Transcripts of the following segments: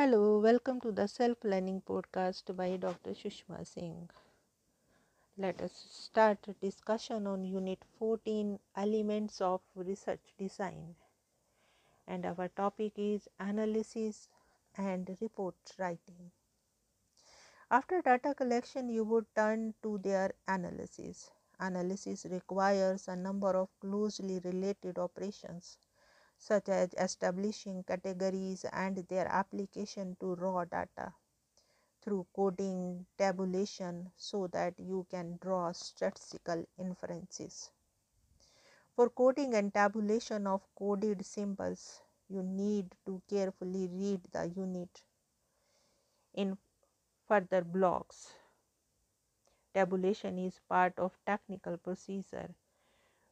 Hello, welcome to the Self Learning Podcast by Dr. Sushma Singh. Let us start a discussion on Unit 14 Elements of Research Design. And our topic is Analysis and Report Writing. After data collection, you would turn to their analysis. Analysis requires a number of closely related operations such as establishing categories and their application to raw data through coding tabulation so that you can draw statistical inferences. For coding and tabulation of coded symbols, you need to carefully read the unit in further blocks. Tabulation is part of technical procedure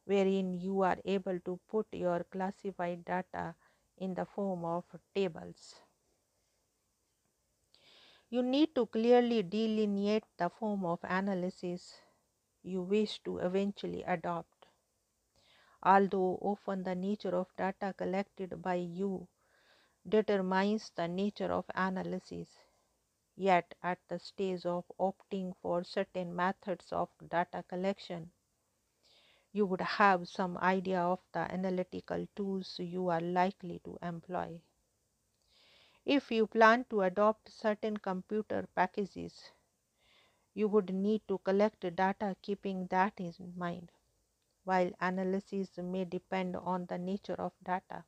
wherein you are able to put your classified data in the form of tables. You need to clearly delineate the form of analysis you wish to eventually adopt. Although often the nature of data collected by you determines the nature of analysis, yet at the stage of opting for certain methods of data collection, you would have some idea of the analytical tools you are likely to employ. If you plan to adopt certain computer packages, you would need to collect data keeping that in mind. While analysis may depend on the nature of data,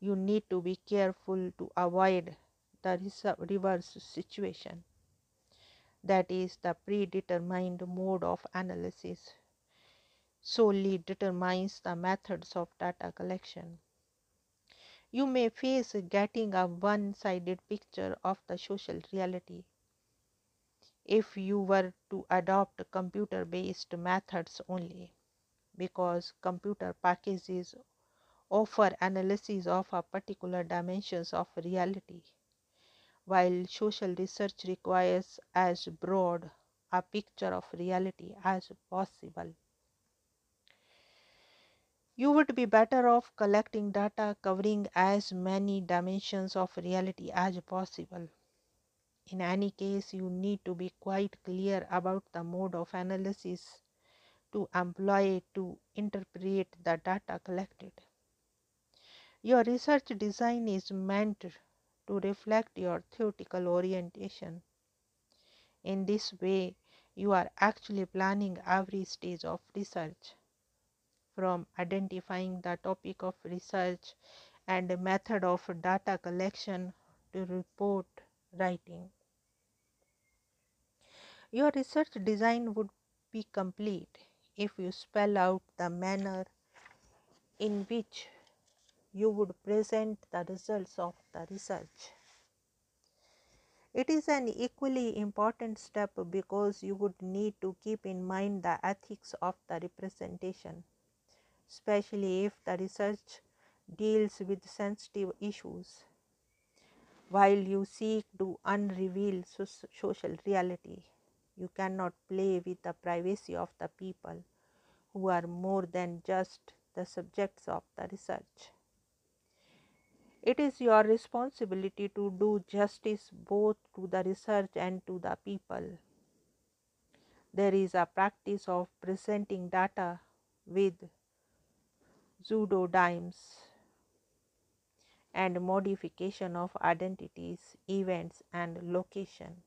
you need to be careful to avoid the reverse situation. That is the predetermined mode of analysis solely determines the methods of data collection. You may face getting a one sided picture of the social reality if you were to adopt computer based methods only, because computer packages offer analysis of a particular dimensions of reality, while social research requires as broad a picture of reality as possible. You would be better off collecting data covering as many dimensions of reality as possible. In any case, you need to be quite clear about the mode of analysis to employ to interpret the data collected. Your research design is meant to reflect your theoretical orientation. In this way, you are actually planning every stage of research from identifying the topic of research and method of data collection to report writing. Your research design would be complete if you spell out the manner in which you would present the results of the research. It is an equally important step because you would need to keep in mind the ethics of the representation especially if the research deals with sensitive issues. While you seek to unreveal so- social reality, you cannot play with the privacy of the people who are more than just the subjects of the research. It is your responsibility to do justice both to the research and to the people. There is a practice of presenting data with pseudonyms and modification of identities, events, and location.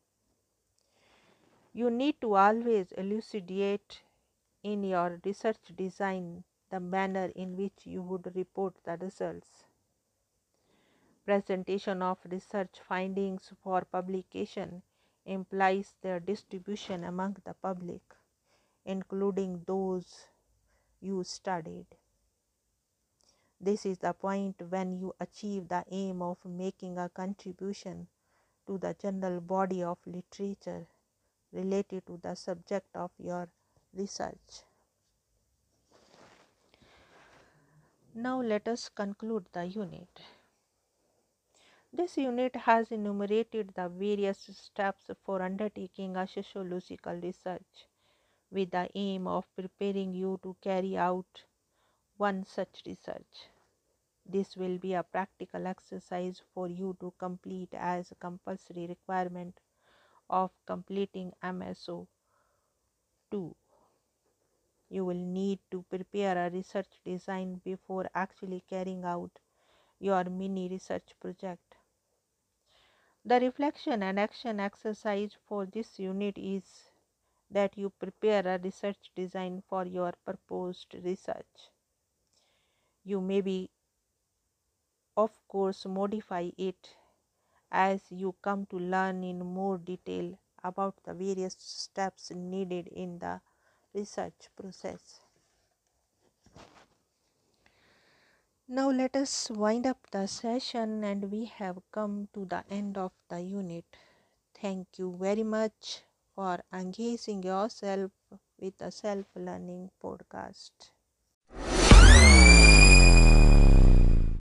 You need to always elucidate in your research design the manner in which you would report the results. Presentation of research findings for publication implies their distribution among the public, including those you studied. This is the point when you achieve the aim of making a contribution to the general body of literature related to the subject of your research. Now let us conclude the unit. This unit has enumerated the various steps for undertaking a sociological research with the aim of preparing you to carry out one such research. This will be a practical exercise for you to complete as a compulsory requirement of completing MSO 2. You will need to prepare a research design before actually carrying out your mini research project. The reflection and action exercise for this unit is that you prepare a research design for your proposed research. You may be, of course, modify it as you come to learn in more detail about the various steps needed in the research process. Now let us wind up the session and we have come to the end of the unit. Thank you very much for engaging yourself with the self learning podcast.